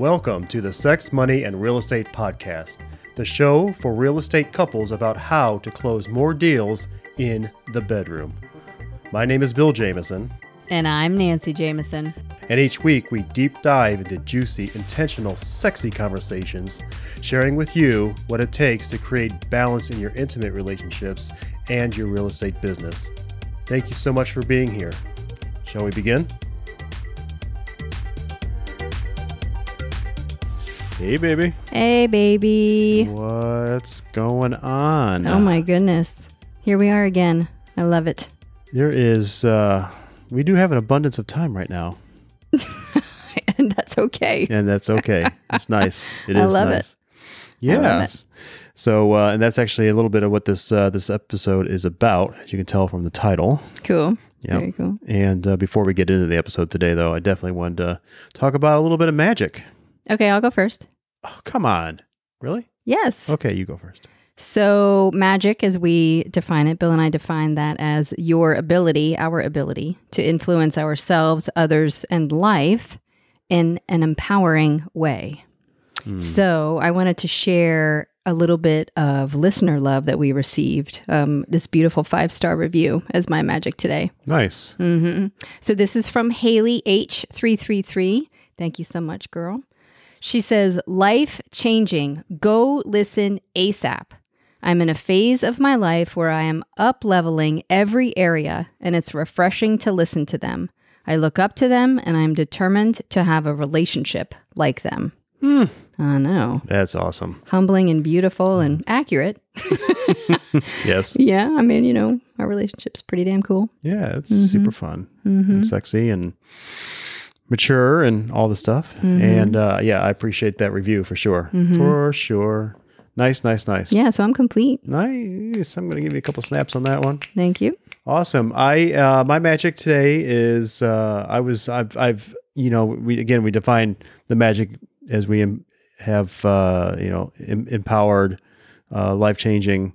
Welcome to the Sex, Money, and Real Estate Podcast, the show for real estate couples about how to close more deals in the bedroom. My name is Bill Jameson, And I'm Nancy Jameson. and each week we deep dive into juicy, intentional, sexy conversations, sharing with you what it takes to create balance in your intimate relationships and your real estate business. Thank you so much for being here. Shall we begin? Hey, baby. Hey, baby. What's going on? Oh, my goodness. Here we are again. I love it. There is, uh, we do have an abundance of time right now, and that's okay. and that's okay. it's nice. It is I love it. nice. I love Yes. So, uh, and that's actually a little bit of what this uh, this episode is about, as you can tell from the title. Cool. Yep. Very cool. And uh, before we get into the episode today, though, I definitely wanted to talk about a little bit of magic. Okay, I'll go first. Oh, come on, really? Yes. Okay, you go first. So, magic, as we define it, Bill and I define that as your ability, our ability to influence ourselves, others, and life in an empowering way. Hmm. So, I wanted to share a little bit of listener love that we received. Um, this beautiful five star review as my magic today. Nice. hmm So this is from Haley H333. Thank you so much, girl. She says, Life changing. Go listen ASAP. I'm in a phase of my life where I am up leveling every area, and it's refreshing to listen to them. I look up to them, and I'm determined to have a relationship like them. Hmm. I know. That's awesome. Humbling and beautiful and accurate. Yes. Yeah, I mean, you know, our relationship's pretty damn cool. Yeah, it's Mm-hmm. super fun and sexy and mature and all the stuff. And uh, yeah, I appreciate that review for sure. For sure. Nice, nice, nice. Yeah, so I'm complete. Nice. I'm going to give you a couple snaps on that one. Thank you. Awesome. I uh, my magic today is uh, I was I've I've you know we again we define the magic as we em- have uh, you know em- empowered uh, life changing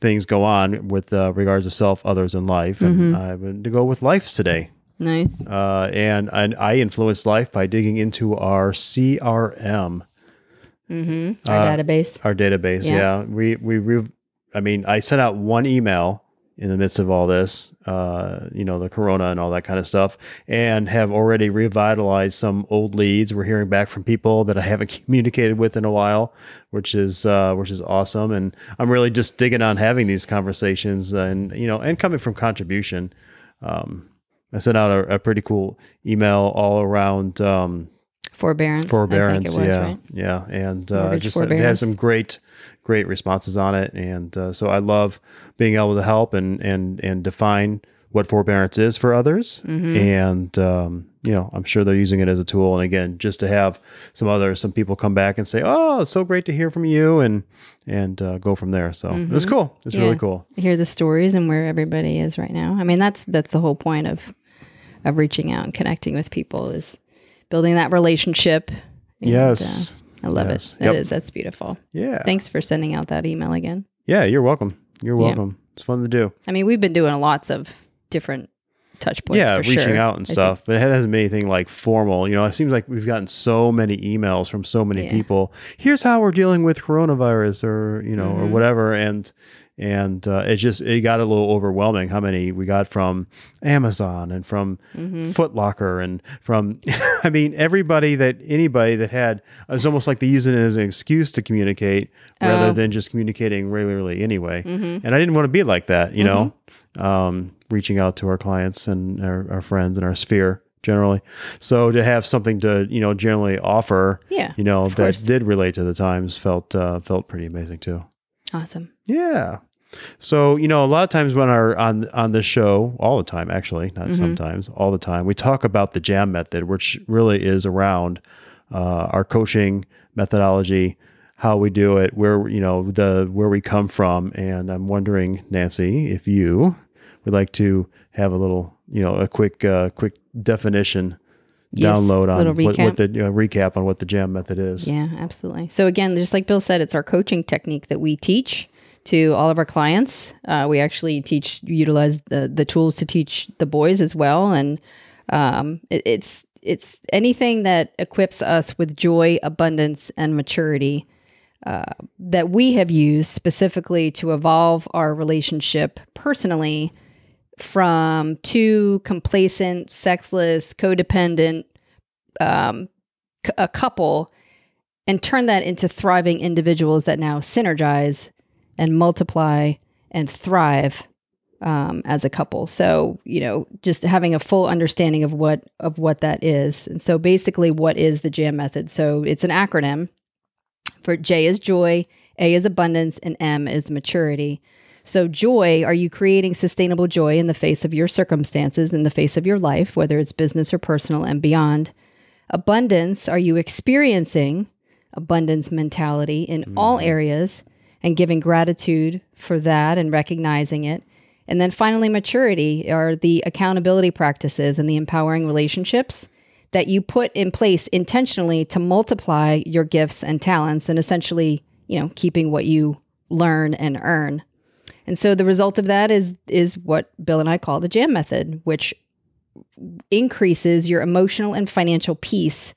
things go on with uh, regards to self, others, and life. And I'm going to go with life today. Nice. Uh, and, and I influenced life by digging into our CRM, Mm-hmm. Our Uh, database. our database. Yeah. Yeah, we we re- I mean, I sent out one email in the midst of all this, uh, you know, the corona and all that kind of stuff, and have already revitalized some old leads. We're hearing back from people that I haven't communicated with in a while, which is uh, which is awesome. And I'm really just digging on having these conversations, and you know, and coming from contribution. Um, I sent out a, a pretty cool email all around. Um, Forbearance. forbearance. I think it was, yeah, right? yeah, and uh, just it has forbearance. some great, great responses on it, and uh, so I love being able to help and and and define what forbearance is for others, Mm-hmm. and um, you know I'm sure they're using it as a tool, and again, just to have some other some people come back and say, oh, it's so great to hear from you, and and uh, go from there. So it was cool. It's Mm-hmm. Yeah. really cool. Hear the stories and where everybody is right now. I mean, that's that's the whole point of of reaching out and connecting with people is building that relationship. And, Yes. uh, I love Yes. it. Yep. It is. That's beautiful. Yeah. Thanks for sending out that email again. Yeah. You're welcome. You're Yeah. welcome. It's fun to do. I mean, we've been doing lots of different touch points. yeah, for reaching sure. out and I think- stuff, but it hasn't been anything like formal. You know, it seems like we've gotten so many emails from so many Yeah. people. Here's how we're dealing with coronavirus, or you know, or Mhm. whatever, and and uh, it just it got a little overwhelming. How many we got from Amazon and from Mhm. Foot Locker and from, I mean, everybody that anybody that had. It's almost like they use it as an excuse to communicate rather Oh. than just communicating regularly anyway Mhm. and I didn't want to be like that, you know, Mm-hmm. um, reaching out to our clients and our, our friends and our sphere generally. So to have something to, you know, generally offer, Yeah. you know, that course. did relate to the times felt, uh, felt pretty amazing too. Awesome. Yeah. So, you know, a lot of times when our on on the show, all the time actually, not Mhm. sometimes, all the time, we talk about the jam method, which really is around uh, our coaching methodology, how we do it, where you know the where we come from, and I'm wondering, Nancy, if you would like to have a little, you know, a quick uh, quick definition Yes, download on what, what the you know, recap on what the jam method is. Yeah, absolutely. So again, just like Bill said, it's our coaching technique that we teach to all of our clients. Uh, we actually teach utilize the the tools to teach the boys as well, and um, it, it's it's anything that equips us with joy, abundance, and maturity uh, that we have used specifically to evolve our relationship personally from two complacent, sexless, codependent um, couple and turn that into thriving individuals that now synergize and multiply and thrive um, as a couple. So you know, just having a full understanding of what of what that is. And so basically, what is the JAM method? So it's an acronym for J is joy, A is abundance, and M is maturity. So, joy, are you creating sustainable joy in the face of your circumstances, in the face of your life, whether it's business or personal and beyond? Abundance, are you experiencing abundance mentality in all areas and giving gratitude for that and recognizing it? And then finally, maturity are the accountability practices and the empowering relationships that you put in place intentionally to multiply your gifts and talents and essentially, you know, keeping what you learn and earn. And so the result of that is is what Bill and I call the jam method, which increases your emotional and financial peace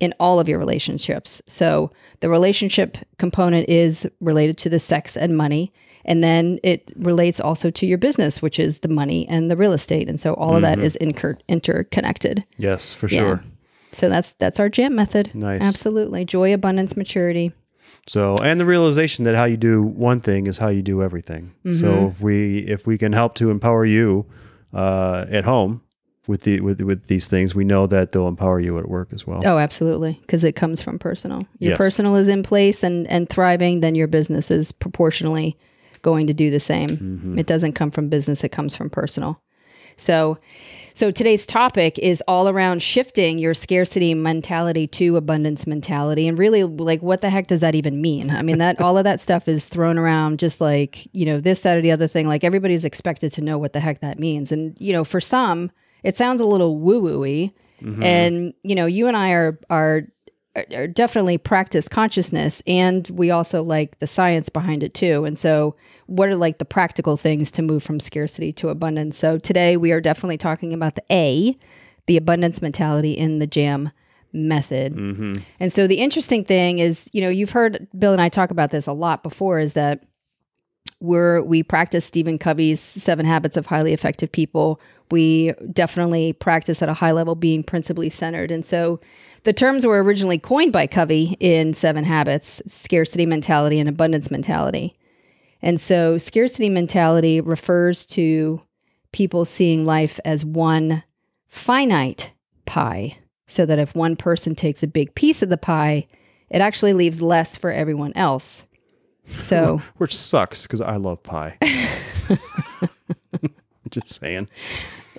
in all of your relationships. So the relationship component is related to the sex and money. And then it relates also to your business, which is the money and the real estate. And so all of that is incur- interconnected. Yes, for Yeah. sure. So that's that's our jam method. Nice. Absolutely. Joy, abundance, maturity. So, and the realization that how you do one thing is how you do everything. Mm-hmm. So, if we if we can help to empower you uh, at home with the with with these things, we know that they'll empower you at work as well. Oh, absolutely, because it comes from personal. Your Yes. personal is in place and and thriving, then your business is proportionally going to do the same. Mm-hmm. It doesn't come from business; it comes from personal. So, so today's topic is all around shifting your scarcity mentality to abundance mentality, and really, like, what the heck does that even mean? I mean, that all of that stuff is thrown around, just like you know this, that, or the other thing. Like everybody's expected to know what the heck that means, and you know, for some, it sounds a little woo wooey. Mm-hmm. And you know, you and I are are are definitely practice consciousness, and we also like the science behind it too. And so, what are like the practical things to move from scarcity to abundance? So today we are definitely talking about the A, the abundance mentality in the Jam method. Mm-hmm. And so the interesting thing is, you know, you've heard Bill and I talk about this a lot before, is that we're we practice Stephen Covey's Seven Habits of Highly Effective People. We definitely practice at a high level being principally centered. And so the terms were originally coined by Covey in Seven Habits, scarcity mentality and abundance mentality. And so scarcity mentality refers to people seeing life as one finite pie, so that if one person takes a big piece of the pie, it actually leaves less for everyone else. So Which sucks because I love pie. I'm just saying.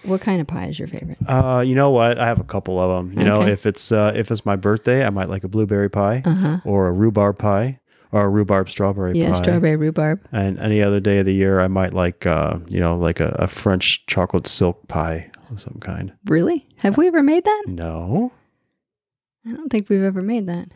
What kind of pie is your favorite? Uh, you know what? I have a couple of them. You know, if it's uh, if it's my birthday, I might like a blueberry pie Uh-huh. or a rhubarb pie or a rhubarb strawberry pie. Yeah, pie. strawberry rhubarb. And any other day of the year, I might like uh, you know, like a, a French chocolate silk pie of some kind. Really? Have we ever made that? No. I don't think we've ever made that.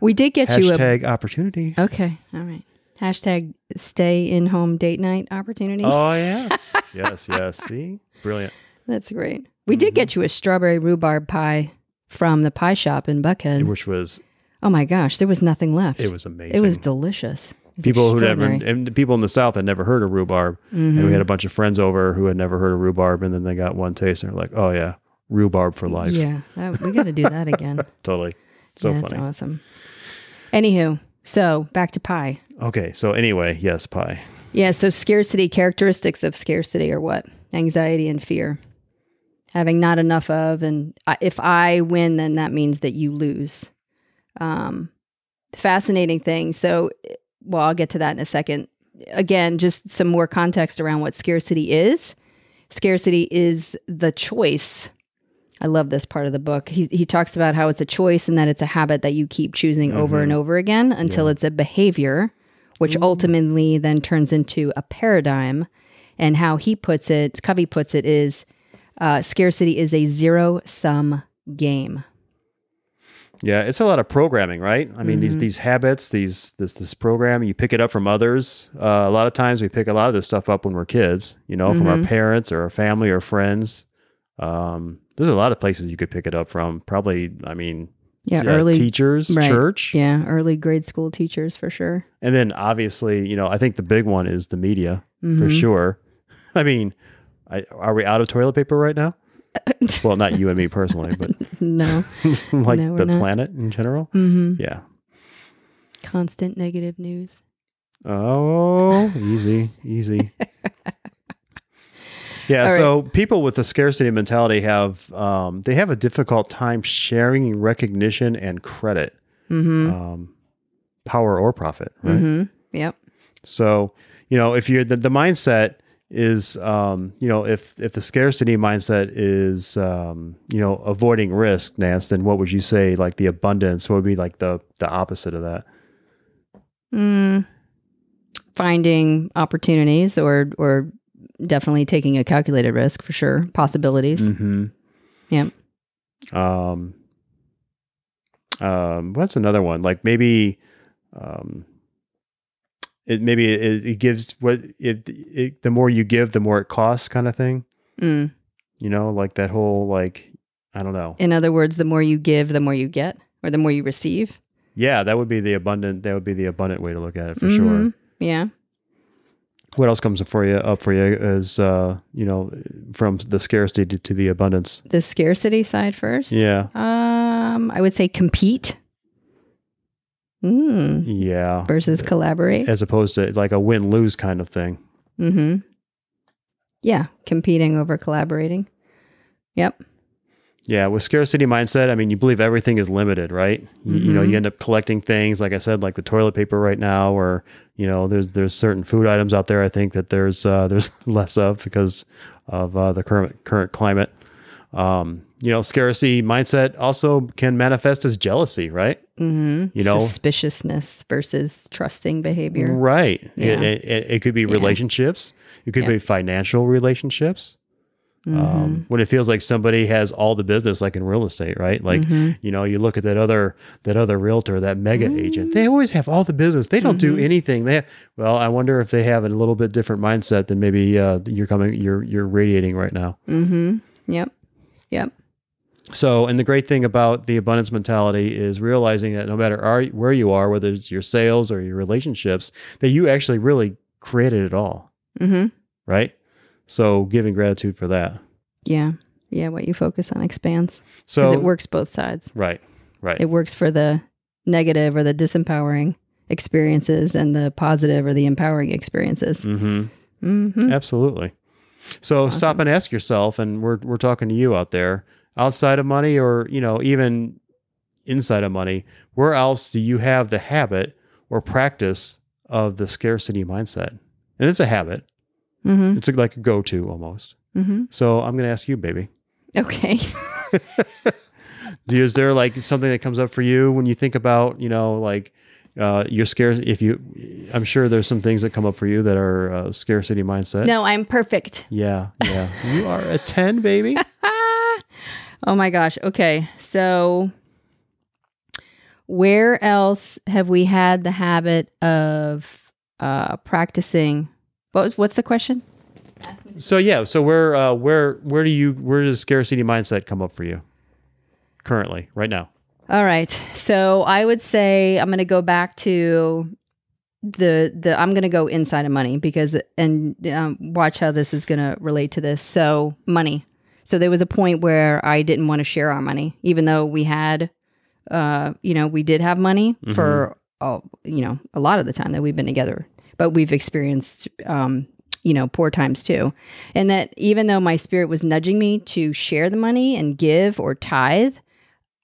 We did get you a Hashtag opportunity. Okay, all right. Hashtag stay in home date night opportunity. Oh yes, yes, yes. See, brilliant. That's great. We Mm-hmm. did get you a strawberry rhubarb pie from the pie shop in Buckhead. Which was oh my gosh, there was nothing left. it was amazing. It was delicious. It was people who never and people in the south had never heard of rhubarb and Mhm. we had a bunch of friends over who had never heard of rhubarb and then they got one taste and they're like oh yeah rhubarb for life Yeah, that, we got to do that again. totally so Yeah, That's funny awesome. Anywho, so back to pie. okay so anyway yes pie Yeah, so scarcity characteristics of scarcity are what? Anxiety and fear. Having not enough of, and if I win, then that means that you lose. Um, fascinating thing. So, well, I'll get to that in a second. Again, just some more context around what scarcity is. Scarcity is the choice. I love this part of the book. He, he talks about how it's a choice and that it's a habit that you keep choosing over and over again until it's a behavior which ultimately then turns into a paradigm. And how he puts it, Covey puts it, is uh, scarcity is a zero sum game. yeah it's a lot of programming right i mean Mm-hmm. these these habits these this this program you pick it up from others uh, a lot of times we pick a lot of this stuff up when we're kids you know from Mm-hmm. our parents or our family or friends um, There's a lot of places you could pick it up from. Probably, I mean, Yeah, uh, early teachers, right. church, Yeah, early grade school teachers for sure. and then obviously, you know, I think the big one is the media for Mhm. sure. I mean, I, are we out of toilet paper right now? Well, not you and me personally, but no. like No, the not. planet in general. hmm Yeah. Constant negative news. Oh, easy, easy. Yeah, All right. so people with the scarcity mentality have um, they have a difficult time sharing recognition and credit, hmm um, power or profit, right? hmm Yep. So you know if you're the, the mindset is um, you know if if the scarcity mindset is um, you know avoiding risk, Nance, then what would you say like the abundance? What would be like the the opposite of that? Mm, finding opportunities or or definitely taking a calculated risk for sure. Possibilities. Mm-hmm. Yep. Um, um, what's another one? Like maybe, um, it maybe it, it gives what it, it the more you give, the more it costs, kind of thing. Mm. You know, like that whole like I don't know. In other words, the more you give, the more you get, or the more you receive. Yeah, that would be the abundant. That would be the abundant way to look at it for Mhm. sure. Yeah. What else comes up for you? Up for you is uh, you know from the scarcity to, to the abundance. The scarcity side first. Yeah, Um, I would say compete. Mm. yeah. Versus collaborate. As opposed to like a win lose kind of thing. Mm-hmm. Yeah, competing over collaborating. Yep. Yeah, with scarcity mindset, I mean, you believe everything is limited, right? You, you know, you end up collecting things, like I said, like the toilet paper right now, or you know, there's there's certain food items out there. I think that there's uh, there's less of because of uh, the current current climate. Um, you know, scarcity mindset also can manifest as jealousy, right? Mm-hmm. You know- suspiciousness versus trusting behavior. Right. It- Yeah. It, it, it could be Yeah. relationships. It could Yeah. be financial relationships. Mhm. Um, when it feels like somebody has all the business, like in real estate, right? Like Mhm. you know, you look at that other that other realtor, that mega agent. They always have all the business. They don't do Mhm. anything. They have, well, I wonder if they have a little bit different mindset than maybe uh, you're coming you're you're radiating right now. Mm-hmm. Yep. Yep. So, and the great thing about the abundance mentality is realizing that no matter are, where you are, whether it's your sales or your relationships, that you actually really created it all, Mm-hmm. right? So, giving gratitude for that. Yeah. Yeah. What you focus on expands So, because it works both sides. right, right. It works for the negative or the disempowering experiences and the positive or the empowering experiences. mm-hmm. Mm-hmm. Absolutely. So stop and ask yourself, and we're we're talking to you out there, outside of money, or you know even inside of money. Where else do you have the habit or practice of the scarcity mindset? And it's a habit. Mm-hmm. It's like a go-to almost. Mm-hmm. So I'm going to ask you, baby. Okay. Is there like something that comes up for you when you think about you know like uh, you're scared if you? I'm sure there's some things that come up for you that are uh, scarcity mindset. no, I'm perfect. Yeah, yeah. You are a ten, baby. Oh my gosh. Okay. So where else have we had the habit of uh practicing what was what's the question? So yeah, so where uh, where where do you where does scarcity mindset come up for you currently right now? All right. So I would say I'm going to go back to the the I'm going to go inside of money because and um, watch how this is going to relate to this. So money. So there was a point where I didn't want to share our money, even though we had, uh, you know, we did have money for, all, you know, a lot of the time that we've been together, but we've experienced, um, you know, poor times too. And that even though my spirit was nudging me to share the money and give or tithe,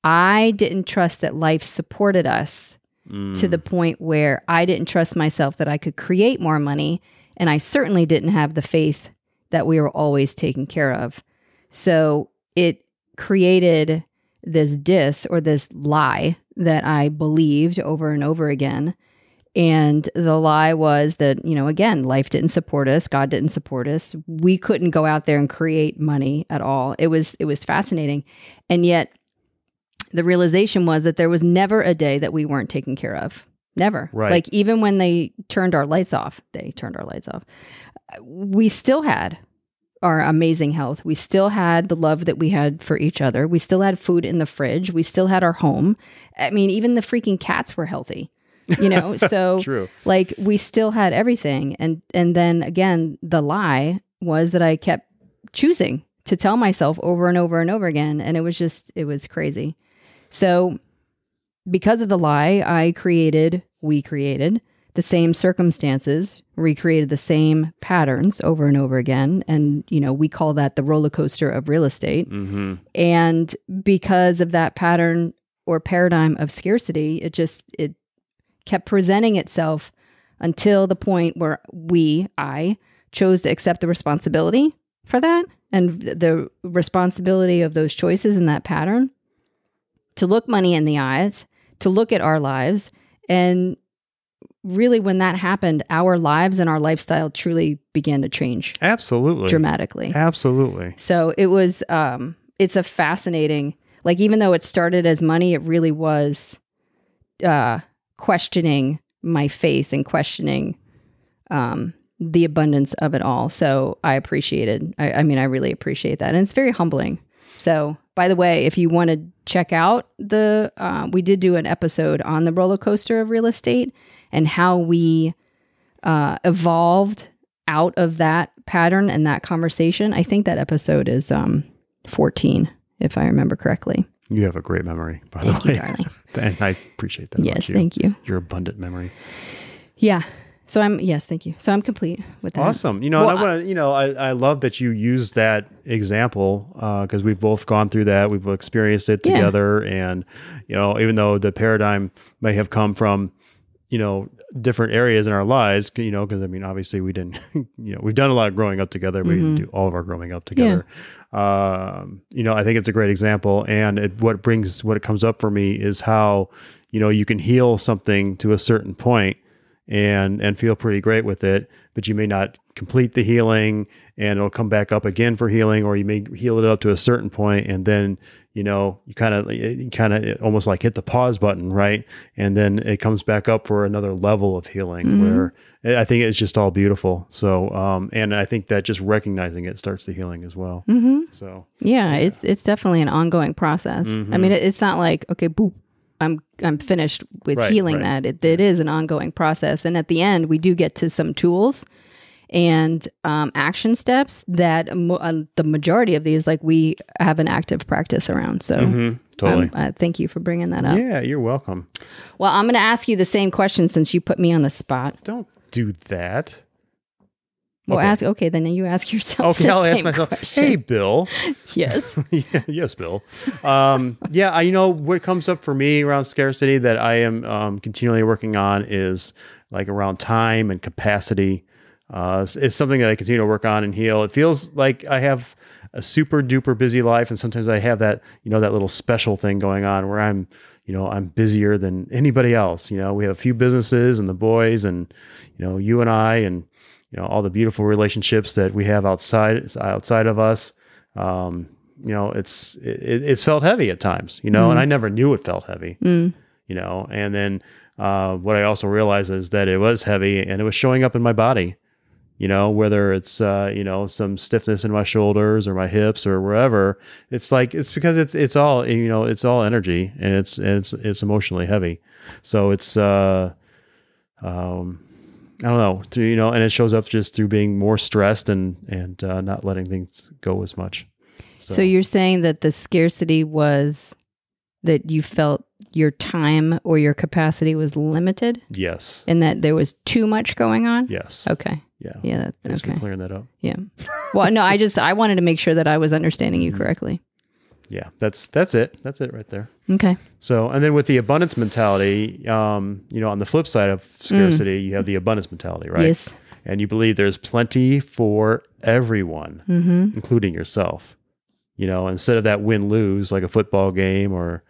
I didn't trust that life supported us Mm. to the point where I didn't trust myself that I could create more money. And I certainly didn't have the faith that we were always taken care of. So it created this dis or this lie that I believed over and over again. And the lie was that, you know, again, life didn't support us, God didn't support us. We couldn't go out there and create money at all. It was it was fascinating. And yet the realization was that there was never a day that we weren't taken care of. Never. Right. Like even when they turned our lights off, they turned our lights off. We still had our amazing health. We still had the love that we had for each other. We still had food in the fridge. We still had our home. I mean, even the freaking cats were healthy. You know, so True. like we still had everything and and then again the lie was that I kept choosing to tell myself over and over and over again and it was just it was crazy. So because of the lie, I created, we created the same circumstances, recreated the same patterns over and over again. And, you know, we call that the roller coaster of real estate. hmm And because of that pattern or paradigm of scarcity, it just, it kept presenting itself until the point where we, I, chose to accept the responsibility for that and the responsibility of those choices in that pattern to look money in the eyes, to look at our lives. And really, when that happened, our lives and our lifestyle truly began to change Absolutely. dramatically. Absolutely. So it was, um, it's a fascinating, like, even though it started as money, it really was uh, questioning my faith and questioning um, the abundance of it all. So I appreciated, I, I mean, I really appreciate that. And it's very humbling. So, by the way, if you want to check out the, uh, we did do an episode on the roller coaster of real estate and how we uh, evolved out of that pattern and that conversation. I think that episode is um, 14, if I remember correctly. You have a great memory, by Thank the way. and I appreciate that. yes, you. thank you. Your abundant memory. Yeah. So I'm, yes, thank you. So I'm complete with that. Awesome. You know, Well, and I want to, you know, I, I love that you use that example uh, because we've both gone through that. We've experienced it Yeah. together. And, you know, even though the paradigm may have come from, you know, different areas in our lives, you know, because I mean, obviously we didn't, you know, we've done a lot of growing up together. We didn't Mhm. do all of our growing up together. Um, you know, I think it's a great example. And it, what brings, what it comes up for me is how, you know, you can heal something to a certain point and and feel pretty great with it but you may not complete the healing and it'll come back up again for healing or you may heal it up to a certain point and then you know you kind of you kind of almost like hit the pause button right and then it comes back up for another level of healing Mhm. where i think it's just all beautiful so um and i think that just recognizing it starts the healing as well hmm so Yeah, it's it's definitely an ongoing process. I Mhm. mean, it's not like okay, boop, I'm I'm finished with Right, healing right. that. It, it is an ongoing process, and at the end, we do get to some tools and um, action steps that mo- uh, the majority of these, like we have an active practice around. So, mhm, totally um, uh, thank you for bringing that up. yeah you're welcome Well, I'm going to ask you the same question since you put me on the spot. don't do that Well, Okay. ask. Okay, then you ask yourself. okay i'll ask myself question. hey bill yes. yeah, yes, Bill. Um, yeah, I, you know what comes up for me around scarcity that I am um, continually working on is like around time and capacity. Uh, something that I continue to work on and heal. It feels like I have a super duper busy life, and sometimes I have that you know that little special thing going on where I'm you know I'm busier than anybody else. You know, we have a few businesses and the boys, and you know you and I, and you know all the beautiful relationships that we have outside outside of us um, you know, it's it, it's felt heavy at times, you know, and I never knew it felt heavy, Mm. you know. And then uh, what I also realized is that it was heavy and it was showing up in my body, you know, whether it's uh, you know some stiffness in my shoulders or my hips or wherever. It's like it's because it's it's all you know it's all energy and it's it's it's emotionally heavy, so it's uh, um. I don't know, through, you know, and it shows up just through being more stressed and and uh, not letting things go as much. So. you're saying that the scarcity was that you felt your time or your capacity was limited yes, and that there was too much going on? yes, Okay. Yeah. Yeah, that, Thanks okay. for clearing that up. Yeah. Well, no, I just I wanted to make sure that I was understanding Mm-hmm. you correctly. Yeah, that's that's it. That's it right there. Okay. So, and then with the abundance mentality, um, you know, on the flip side of scarcity, you have the abundance mentality, right? Mm. Yes. And you believe there's plenty for everyone, Mhm. including yourself. You know, instead of that win lose like a football game or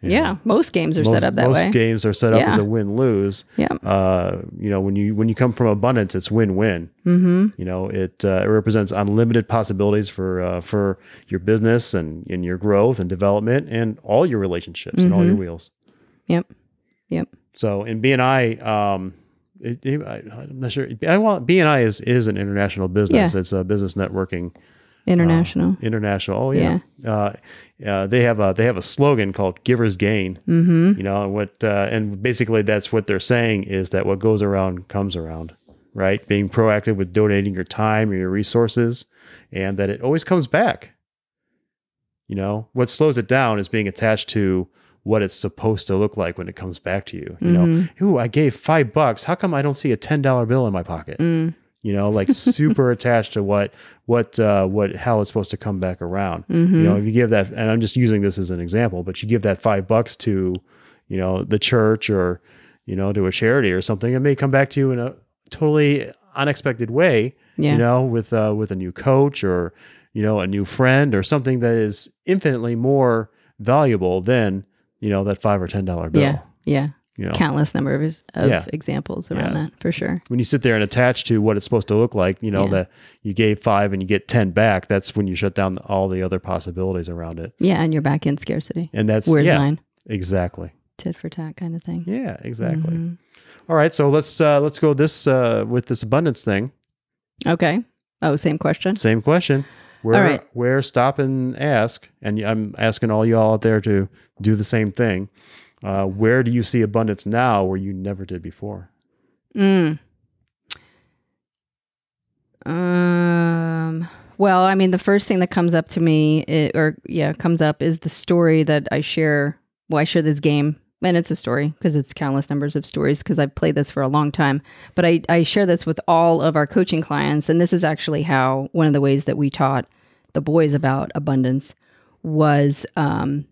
Yeah, know, most games are most, set up that most way. Most games are set up Yeah. as a win lose. Yeah. Uh, you know, when you when you come from abundance, it's win win. Mm-hmm. You know, it uh, it represents unlimited possibilities for uh, for your business and in your growth and development and all your relationships and all your Mhm. wheels. Yep. Yep. So in BNI, um, it, it- I, I'm not sure. I want BNI is is an international business. It's a business networking International. international. Oh yeah. Uh, uh, they have a they have a slogan called "Givers Gain." mm-hmm. You know and what? Uh, and basically, that's what they're saying is that what goes around comes around, right? Being proactive with donating your time or your resources, and that it always comes back. You know what slows it down is being attached to what it's supposed to look like when it comes back to you. You know, ooh, I gave five bucks. How come I don't see a ten dollar bill in my pocket? Mm. You know, like super attached to what what uh, what how it's supposed to come back around. Mm-hmm. You know, if you give that, and I'm just using this as an example, but you give that five bucks to, you know, the church or, you know, to a charity or something, it may come back to you in a totally unexpected way. Yeah. You know, with uh, with a new coach or, you know, a new friend or something that is infinitely more valuable than you know that five or ten dollar bill. Yeah. Yeah. You know, Countless number of, of Yeah. examples around Yeah. that for sure. when you sit there and attach to what it's supposed to look like, you know, Yeah. that you gave five and you get 10 back, that's when you shut down all the other possibilities around it. Yeah. And you're back in scarcity. And that's, Where's mine? exactly. Tit for tat kind of thing. Yeah, exactly. Mhm. All right. So let's, uh, let's go this, uh, with this abundance thing. Okay. Oh, same question. Same question. Where, All right. where stop and ask, and I'm asking all y'all out there to do the same thing. Uh, where do you see abundance now where you never did before? Mm. Um. Well, I mean, the first thing that comes up to me, i or yeah, comes up is the story that I share. Well, I share this game, and it's a story because it's countless numbers of stories because I've played this for a long time. But I, I share this with all of our coaching clients, and this is actually how one of the ways that we taught the boys about abundance was um,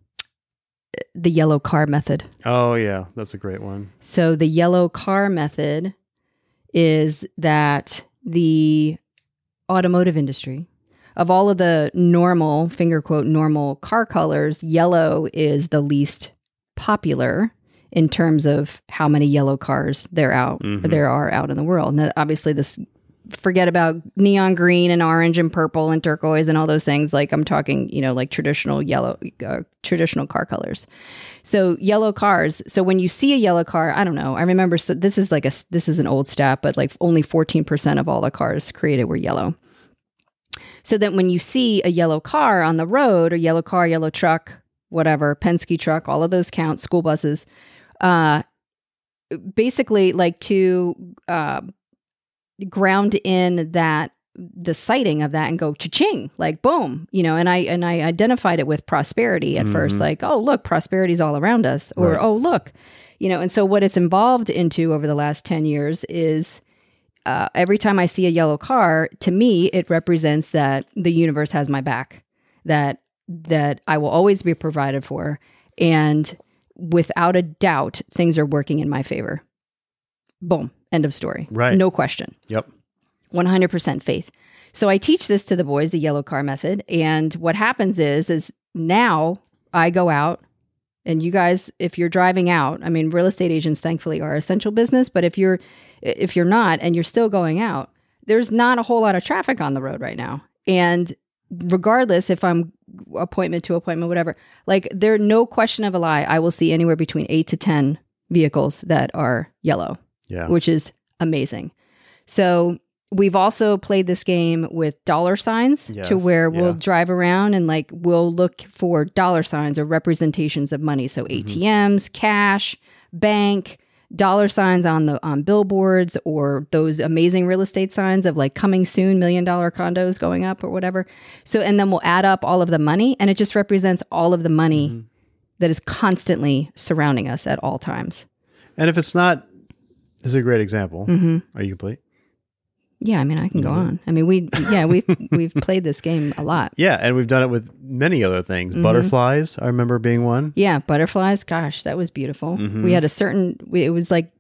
the yellow car method. Oh yeah, that's a great one. So the yellow car method is that the automotive industry of all of the normal finger quote normal car colors, yellow is the least popular in terms of how many yellow cars there out Mhm. there are out in the world. Now, obviously, this forget about neon green and orange and purple and turquoise and all those things. Like I'm talking, you know, like traditional yellow, uh, traditional car colors. So yellow cars. So when you see a yellow car, I don't know. I remember so this is like a this is an old stat, but like only 14% of all the cars created were yellow. So that when you see a yellow car on the road, or yellow car, yellow truck, whatever, Penske truck, all of those count, school buses, uh, basically like to uh, ground in that the sighting of that and go cha-ching like boom you know and i and i identified it with prosperity at first Mhm. like oh look prosperity's all around us or Right. oh look you know and so what it's involved into over the last 10 years is uh, every time i see a yellow car to me it represents that the universe has my back that that i will always be provided for and without a doubt things are working in my favor boom end of story Right. no question Yep. 100% faith. So I teach this to the boys, the yellow car method, and what happens is is now I go out and you guys if you're driving out, I mean real estate agents thankfully are essential business, but if you're if you're not and you're still going out, there's not a whole lot of traffic on the road right now. And regardless if I'm appointment to appointment whatever, like there no question of a lie, I will see anywhere between 8 to 10 vehicles that are yellow Yeah. which is amazing. So we've also played this game with dollar signs Yes, to where we'll yeah. drive around and like we'll look for dollar signs or representations of money. So Mm-hmm. ATMs, cash, bank, dollar signs on the on billboards or those amazing real estate signs of like coming soon million dollar condos going up or whatever. So and then we'll add up all of the money and it just represents all of the money Mm-hmm. that is constantly surrounding us at all times. And if it's not, this is a great example. Mhm. Are you complete? Yeah, I mean, I can go Mhm. on. I mean, we yeah we've we've played this game a lot. Yeah, and we've done it with many other things. Mhm. Butterflies, I remember being one. Yeah, butterflies. Gosh, that was beautiful. Mhm. We had a certain. We, it was like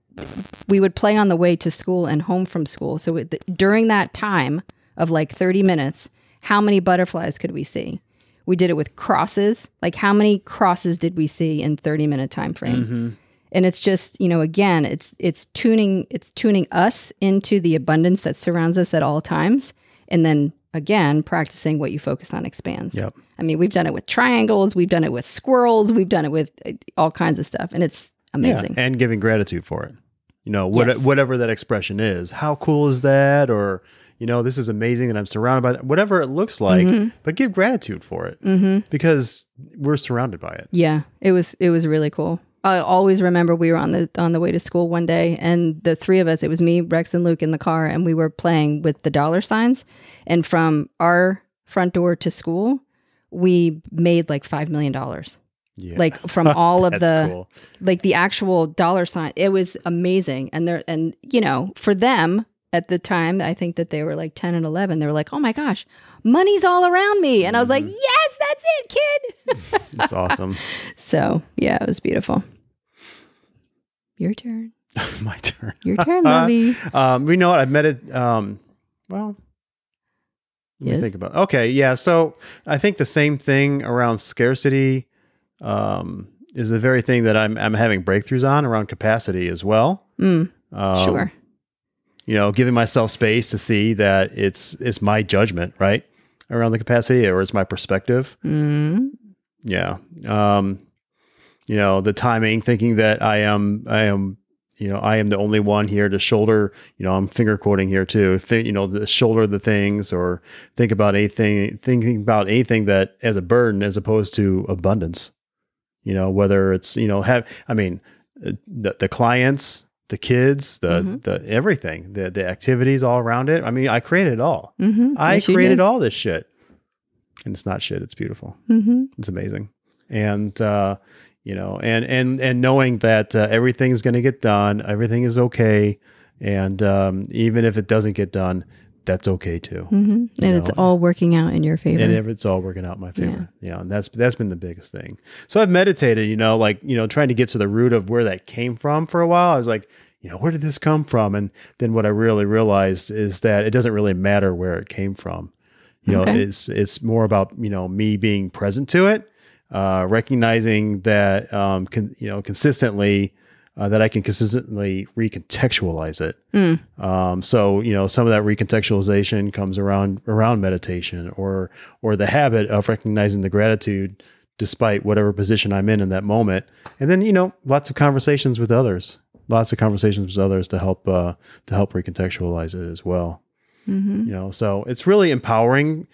we would play on the way to school and home from school. So it, during that time of like thirty minutes, how many butterflies could we see? We did it with crosses. Like how many crosses did we see in thirty minute time frame? Mm-hmm. and it's just you know again it's it's tuning it's tuning us into the abundance that surrounds us at all times and then again practicing what you focus on expands Yep. i mean we've done it with triangles we've done it with squirrels we've done it with uh, all kinds of stuff and it's amazing Yeah, and giving gratitude for it. You know, what, Yes. whatever that expression is. How cool is that? Or, you know, this is amazing and I'm surrounded by that. Whatever it looks like, Mhm. but give gratitude for it Mm-hmm. because we're surrounded by it. Yeah, it was it was really cool. I always remember we were on the on the way to school one day, and the three of us, it was me, Rex, and Luke in the car, and we were playing with the dollar signs. And from our front door to school, we made like five million dollars. Yeah. Like from all of the cool. like the actual dollar sign. It was amazing. And they're and you know, for them at the time, I think that they were like 10 and 11. They were like, "Oh my gosh, money's all around me." And I was like, Mhm. "Yes, that's it, kid." It's awesome. So, yeah, it was beautiful. Your turn. My turn. Your turn, lovey. Um, we know what I've met it. Um, well, let me think about. Okay, yeah. So I think the same thing around scarcity um, is the very thing that I'm I'm having breakthroughs on around capacity as well. Mm, Um, sure. You know, giving myself space to see that it's it's my judgment, right, around the capacity, or it's my perspective. Mm, Yeah. Um, you know, the timing, thinking that I am, I am, you know, I am the only one here to shoulder, you know, I'm finger quoting here too, you know, the shoulder the things or think about anything, thinking about anything that as a burden as opposed to abundance, you know, whether it's, you know, have, I mean, the, the clients, the kids, the, Mhm. the, everything, the, the activities all around it. I mean, I created it all. hmm I created all this shit and it's not shit. It's beautiful hmm it's amazing and uh you know and and and knowing that uh, everything's going to get done everything is okay and um even if it doesn't get done that's okay too. Hmm And it's all working out in your favor. and if it's all working out in my favor you know and that's that's been the biggest thing. So i've meditated you know like you know trying to get to the root of where that came from for a while. I was like you know where did this come from? And then what i really realized is that it doesn't really matter where it came from. You know Okay. it's it's more about you know me being present to it uh recognizing that um con, you know consistently uh, that i can consistently recontextualize it. Mm, um, so you know some of that recontextualization comes around around meditation or or the habit of recognizing the gratitude despite whatever position I'm in in that moment, and then you know lots of conversations with others, lots of conversations with others to help uh, to help recontextualize it as well. hmm You know, so it's really empowering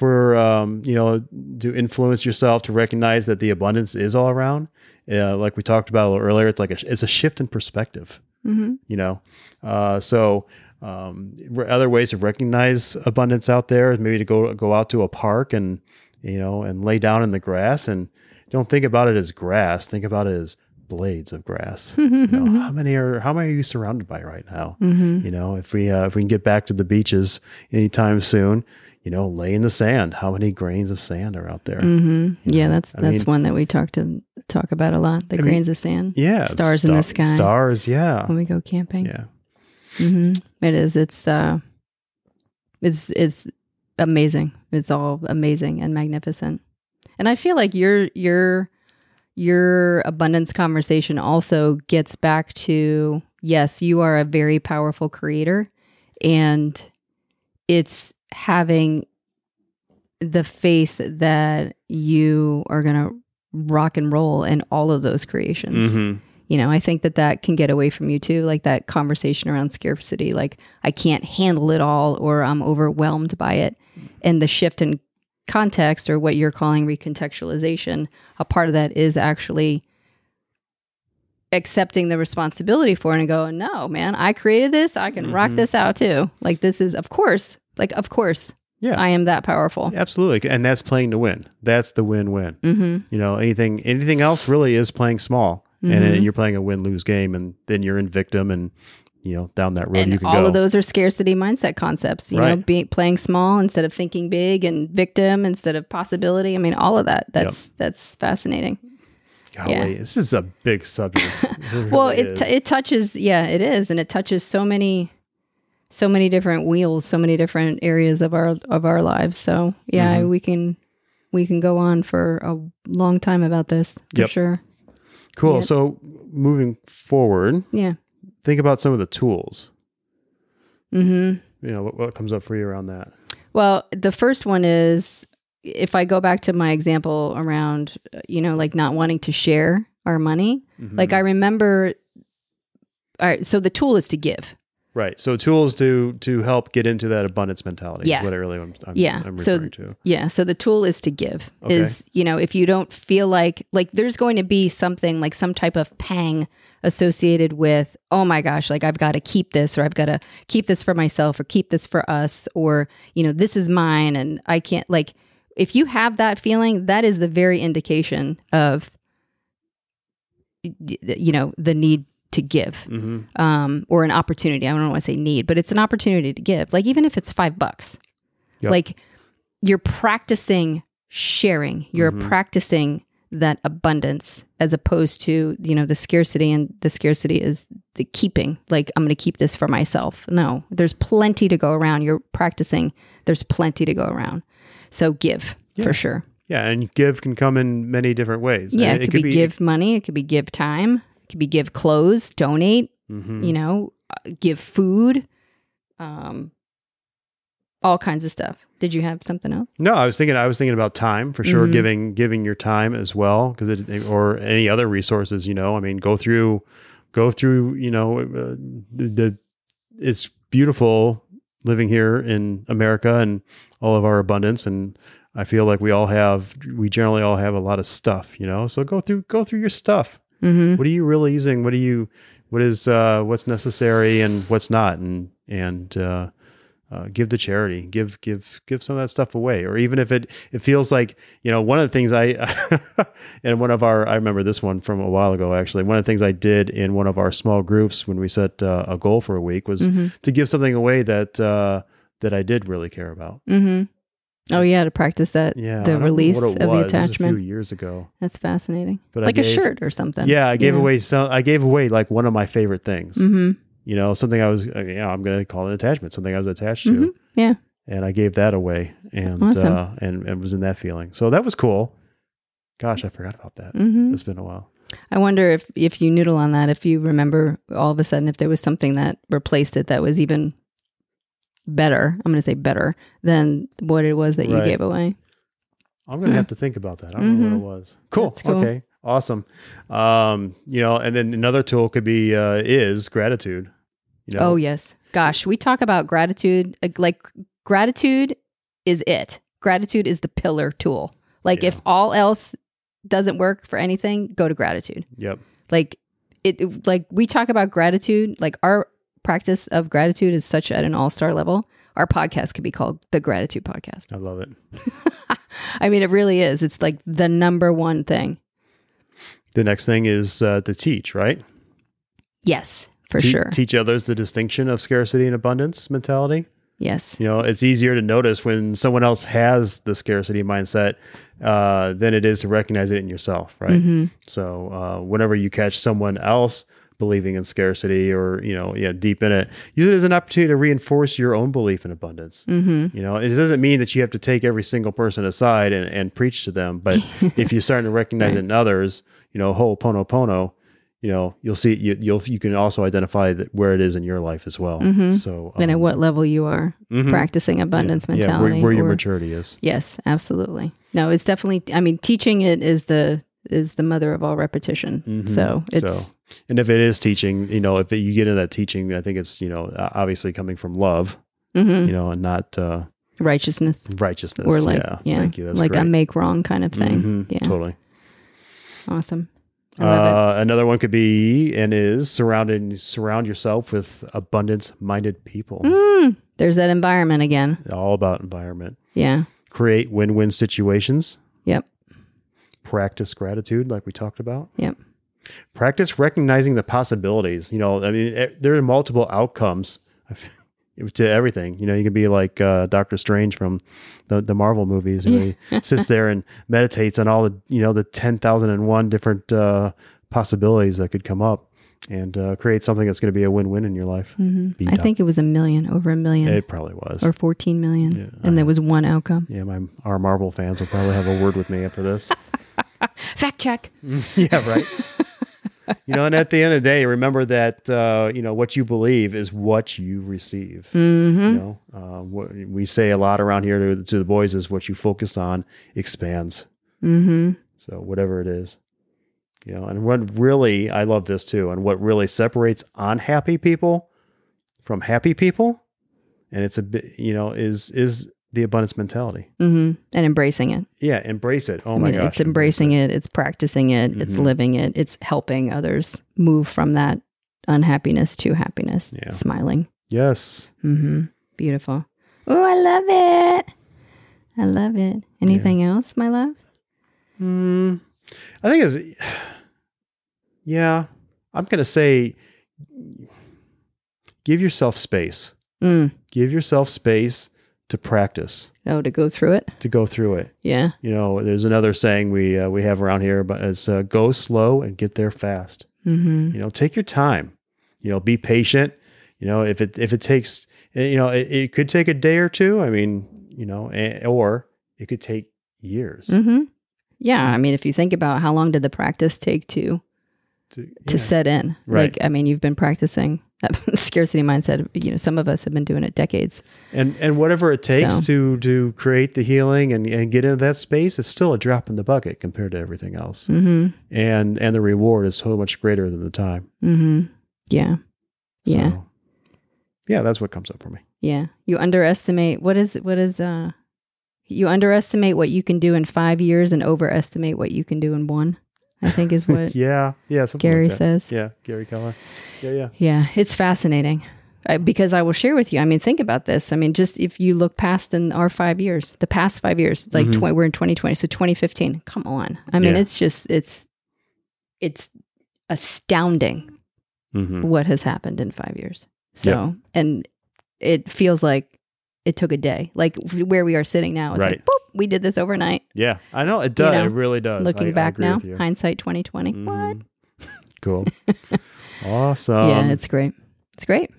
for um, you know to influence yourself to recognize that the abundance is all around. Uh, like we talked about a little earlier, it's like a, it's a shift in perspective hmm you know? Uh, so um, re- other ways to recognize abundance out there is maybe to go go out to a park and you know and lay down in the grass. And don't think about it as grass. Think about it as blades of grass you know, how many are how many are you surrounded by right now hmm you know if we uh, if we can get back to the beaches anytime soon you know lay in the sand how many grains of sand are out there hmm Yeah, know, that's I that's mean- one that we talk to talk about a lot. The I mean, grains of sand yeah Stars in the sky. stars yeah when we go camping. yeah hmm It is. It's uh, it's it's amazing. It's all amazing and magnificent. And I feel like your your your abundance conversation also gets back to yes, you are a very powerful creator, and it's having the faith that you are gonna rock and roll in all of those creations Mhm. you know i think that that can get away from you too like that conversation around scarcity like i can't handle it all or i'm overwhelmed by it and the shift in context or what you're calling recontextualization a part of that is actually accepting the responsibility for it and go no man i created this i can rock Mhm. this out too like this is of course like of course Yeah. i am that powerful Absolutely, and that's playing to win. That's the win-win. mm-hmm. You know, anything anything else really is playing small, and Mhm. then you're playing a win-lose game, and then you're in victim, and you know down that road you and can all go. of those are scarcity mindset concepts you know being playing small instead of thinking big and victim instead of possibility i mean all of that that's that's fascinating Golly, yeah. this is a big subject. It well really it t- it touches yeah it is and it touches so many so many different wheels so many different areas of our of our lives so yeah Mhm. we can we can go on for a long time about this for Yep. sure cool. yeah. So moving forward, yeah think about some of the tools. mm-hmm You know, what, what comes up for you around that? Well, the first one is if I go back to my example around, uh, you know, like not wanting to share our money. Mm-hmm. Like I remember all right. So the tool is to give. Right. So tools to to help get into that abundance mentality. Yeah. Is what I really am I'm, Yeah. I'm So- referring to. Yeah. So the tool is to give. Okay. Is you know if you don't feel like like there's going to be something like some type of pang associated with oh my gosh like I've got to keep this or I've got to keep this for myself or keep this for us or you know this is mine and I can't like if you have that feeling that is the very indication of you know the need to give hmm um, or an opportunity. I don't want to say need, but it's an opportunity to give. Like even if it's five bucks, Yep. like you're practicing sharing. You're Mhm. practicing that abundance as opposed to you know the scarcity, and the scarcity is the keeping. Like I'm going to keep this for myself. No, there's plenty to go around. You're practicing. There's plenty to go around. So give Yeah. for sure. Yeah, and give can come in many different ways. Yeah, And it, could, be, give money. It could be give time. Could be give clothes. Donate. Mhm. you know, uh, give food, um, all kinds of stuff. Did you have something else? No, I was thinking. I was thinking about time for sure. Mhm. Giving giving your time as well, because it or any other resources. You know, I mean, go through, go through. You know, uh, the, the it's beautiful living here in America and all of our abundance, and I feel like we all have. We generally all have a lot of stuff. You know, so go through go through your stuff. Mm-hmm. What are you really using? What do you? What is uh, what's necessary and what's not, and and uh, uh, give to charity give give give some of that stuff away or even if it it feels like you know one of the things i and one of our i remember this one from a while ago actually one of the things i did in one of our small groups when we set uh, a goal for a week was Mm-hmm. to give something away that uh that i did really care about Mm-hmm. Oh yeah, to practice that yeah, the release of the was. It was attachment. a few years ago That's fascinating. but like I a gave, shirt or something. yeah i gave know? away some i gave away like one of my favorite things Mm-hmm. you know something i was uh, you know i'm gonna call it an attachment something i was attached to Mhm. Yeah. and I gave that away and Awesome. uh, and and was in that feeling. So that was cool. Gosh, I forgot about that. Mm-hmm. It's been a while. I wonder if if you noodle on that, if you remember all of a sudden if there was something that replaced it that was even better. I'm going to say better than what it was that you Right. gave away. I'm gonna Hmm. have to think about that. I don't know Mhm. what it was. Cool. Cool. Okay. Awesome. Um, you know, and then another tool could be uh, is gratitude. You know, Oh yes. Gosh, we talk about gratitude uh, like gratitude is it. Gratitude is the pillar tool. Like Yeah. if all else doesn't work for anything, go to gratitude. Yep. Like it- like we talk about gratitude, like our practice of gratitude is such at an all-star level. Our podcast could be called the Gratitude Podcast. I love it. I mean, it really is. It's like the number one thing. The next thing is uh, to teach, right? Yes, for Te- sure. Teach others the distinction of scarcity and abundance mentality. yes. You know, it's easier to notice when someone else has the scarcity mindset uh, than it is to recognize it in yourself, right? hmm So uh, whenever you catch someone else believing in scarcity or you know yeah deep in it, use it as an opportunity to reinforce your own belief in abundance. hmm You know, it doesn't mean that you have to take every single person aside and, and preach to them, but if you're starting to recognize it in others, you know, ho'oponopono, you know, you'll see you, you'll you can also identify that where it is in your life as well. Mhm. So And at um, what level you are mhm. practicing abundance yeah, mentality. where, where your maturity is. Yes, absolutely. No, it's definitely. I mean, teaching it is the is the mother of all repetition. Mhm. So it's So, and if it is teaching, you know, if you get into that teaching, I think it's you know obviously coming from love, mhm, you know, and not uh, righteousness righteousness. or like yeah, yeah, thank you. That's like great. a make wrong kind of thing. Mhm, Yeah, totally. awesome. Uh, another one could be and is surrounding surround yourself with abundance minded people. Mm, there's that environment again. All about environment. Yeah. Create win win situations. Yep. Practice gratitude, like we talked about. Yep. Practice recognizing the possibilities. You know, I mean, eh, there are multiple outcomes to everything. You know, you can be like uh, Doctor Strange from the, the Marvel movies, where he sits there and meditates on all the, you know, the 10,001 different uh, possibilities that could come up and uh, create something that's going to be a win win in your life. hmm I think it was a million, over a million, It probably was. or 14 million, Yeah, and there was one outcome. yeah, my our Marvel fans will probably have a word with me after this. Fact check. yeah, right. you know, and at the end of the day, remember that uh, you know what you believe is what you receive. hmm You know, uh, what we say a lot around here to, to the boys is what you focus on expands. hmm So whatever it is, You know, and what really I love this too, and what really separates unhappy people from happy people, and it's a bit, you know, is is the abundance mentality. hmm And embracing it. Yeah, embrace it. Oh I my mean, gosh, it's embracing it. It's practicing it. It's Mhm. living it. It's helping others move from that unhappiness to happiness. Yeah. Smiling. Yes. hmm Beautiful. Oh, I love it. I love it. Anything else, my love? Hmm. I think it's yeah. I'm gonna say give yourself space. Mm. Give yourself space to practice, Oh, to go through it. to go through it. Yeah. You know, there's another saying we uh, we have around here, but it's uh, go slow and get there fast. hmm You know, take your time. You know, be patient. You know, if it if it takes, eh, you know, it, it could take a day or two. I mean, you know, eh, or it could take years. hmm Yeah. I mean, if you think about how long did the practice take to to, set in? Right. Like, I mean, you've been practicing scarcity mindset. You know, some of us have been doing it decades. and and whatever it takes So- to to create the healing and and get into that space, it's still a drop in the bucket compared to everything else. hmm And and the reward is so much greater than the time. hmm Yeah. Yeah. Yeah, that's what comes up for me. Yeah. You underestimate what is what is uh you underestimate what you can do in five years and overestimate what you can do in one, I think is what yeah, yeah. Something Gary like says. Yeah, Gary Keller. Yeah, yeah. Yeah, it's fascinating. Because I will share with you. I mean, think about this. I mean, just if you look past in our five years, the past five years, like Mhm. tw- we're in 2020, so 2015. Come on. I mean, Yeah. it's just it's it's astounding hmm what has happened in five years. So, and it feels like it took a day. Like where we are sitting now, it's like, Right. boop, we did this overnight. Yeah, I know it does. know, it really does. Looking I- I back agree now, you. hindsight 2020. What? Mhm. Cool. awesome. yeah, it's great. It's great.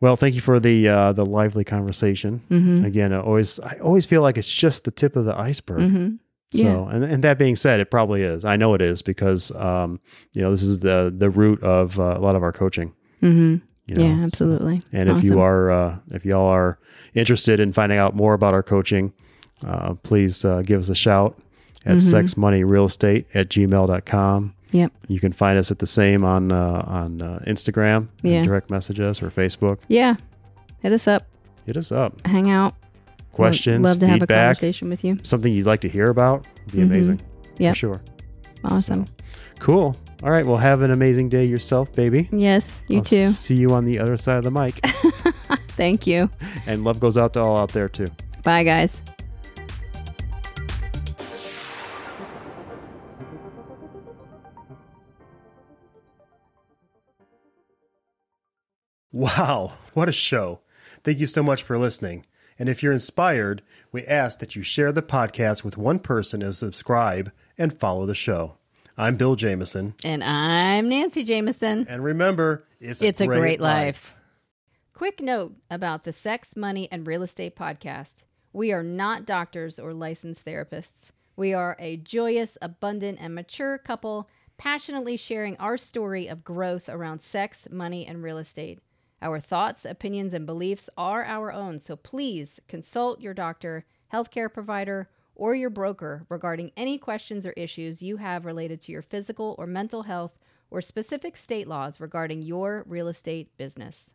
well. Thank you for the uh, the lively conversation. hmm Again, I always I always feel like it's just the tip of the iceberg. hmm So, Yeah. and and that being said, it probably is. I know it is because um, you know this is the the root of uh, a lot of our coaching. hmm You know? yeah, absolutely. And if you are uh, if y'all are interested in finding out more about our coaching, uh, please uh, give us a shout at Mhm. sexmoneyrealestate at gmail.com. Yep. You can find us at the same on uh, on uh, Instagram. Yeah. direct message us or Facebook. Yeah. Hit us up. Hit us up. Hang out. Questions, Love to have a conversation with you. something you'd like to hear about. Would be Mhm. amazing. Yeah. For sure. Awesome. So, cool. All right. Well, have an amazing day yourself, baby. Yes, you I'll too. See you on the other side of the mic. Thank you. and love goes out to all out there too. Bye, guys. Wow, what a show. Thank you so much for listening. And if you're inspired, we ask that you share the podcast with one person and subscribe and follow the show. I'm Bill Jameson. And I'm Nancy Jameson. And remember, it's, It's a great life. Quick note about the Sex, Money, and Real Estate podcast. We are not doctors or licensed therapists. We are a joyous, abundant, and mature couple passionately sharing our story of growth around sex, money, and real estate. Our thoughts, opinions, and beliefs are our own, so please consult your doctor, healthcare provider, or your broker regarding any questions or issues you have related to your physical or mental health or specific state laws regarding your real estate business.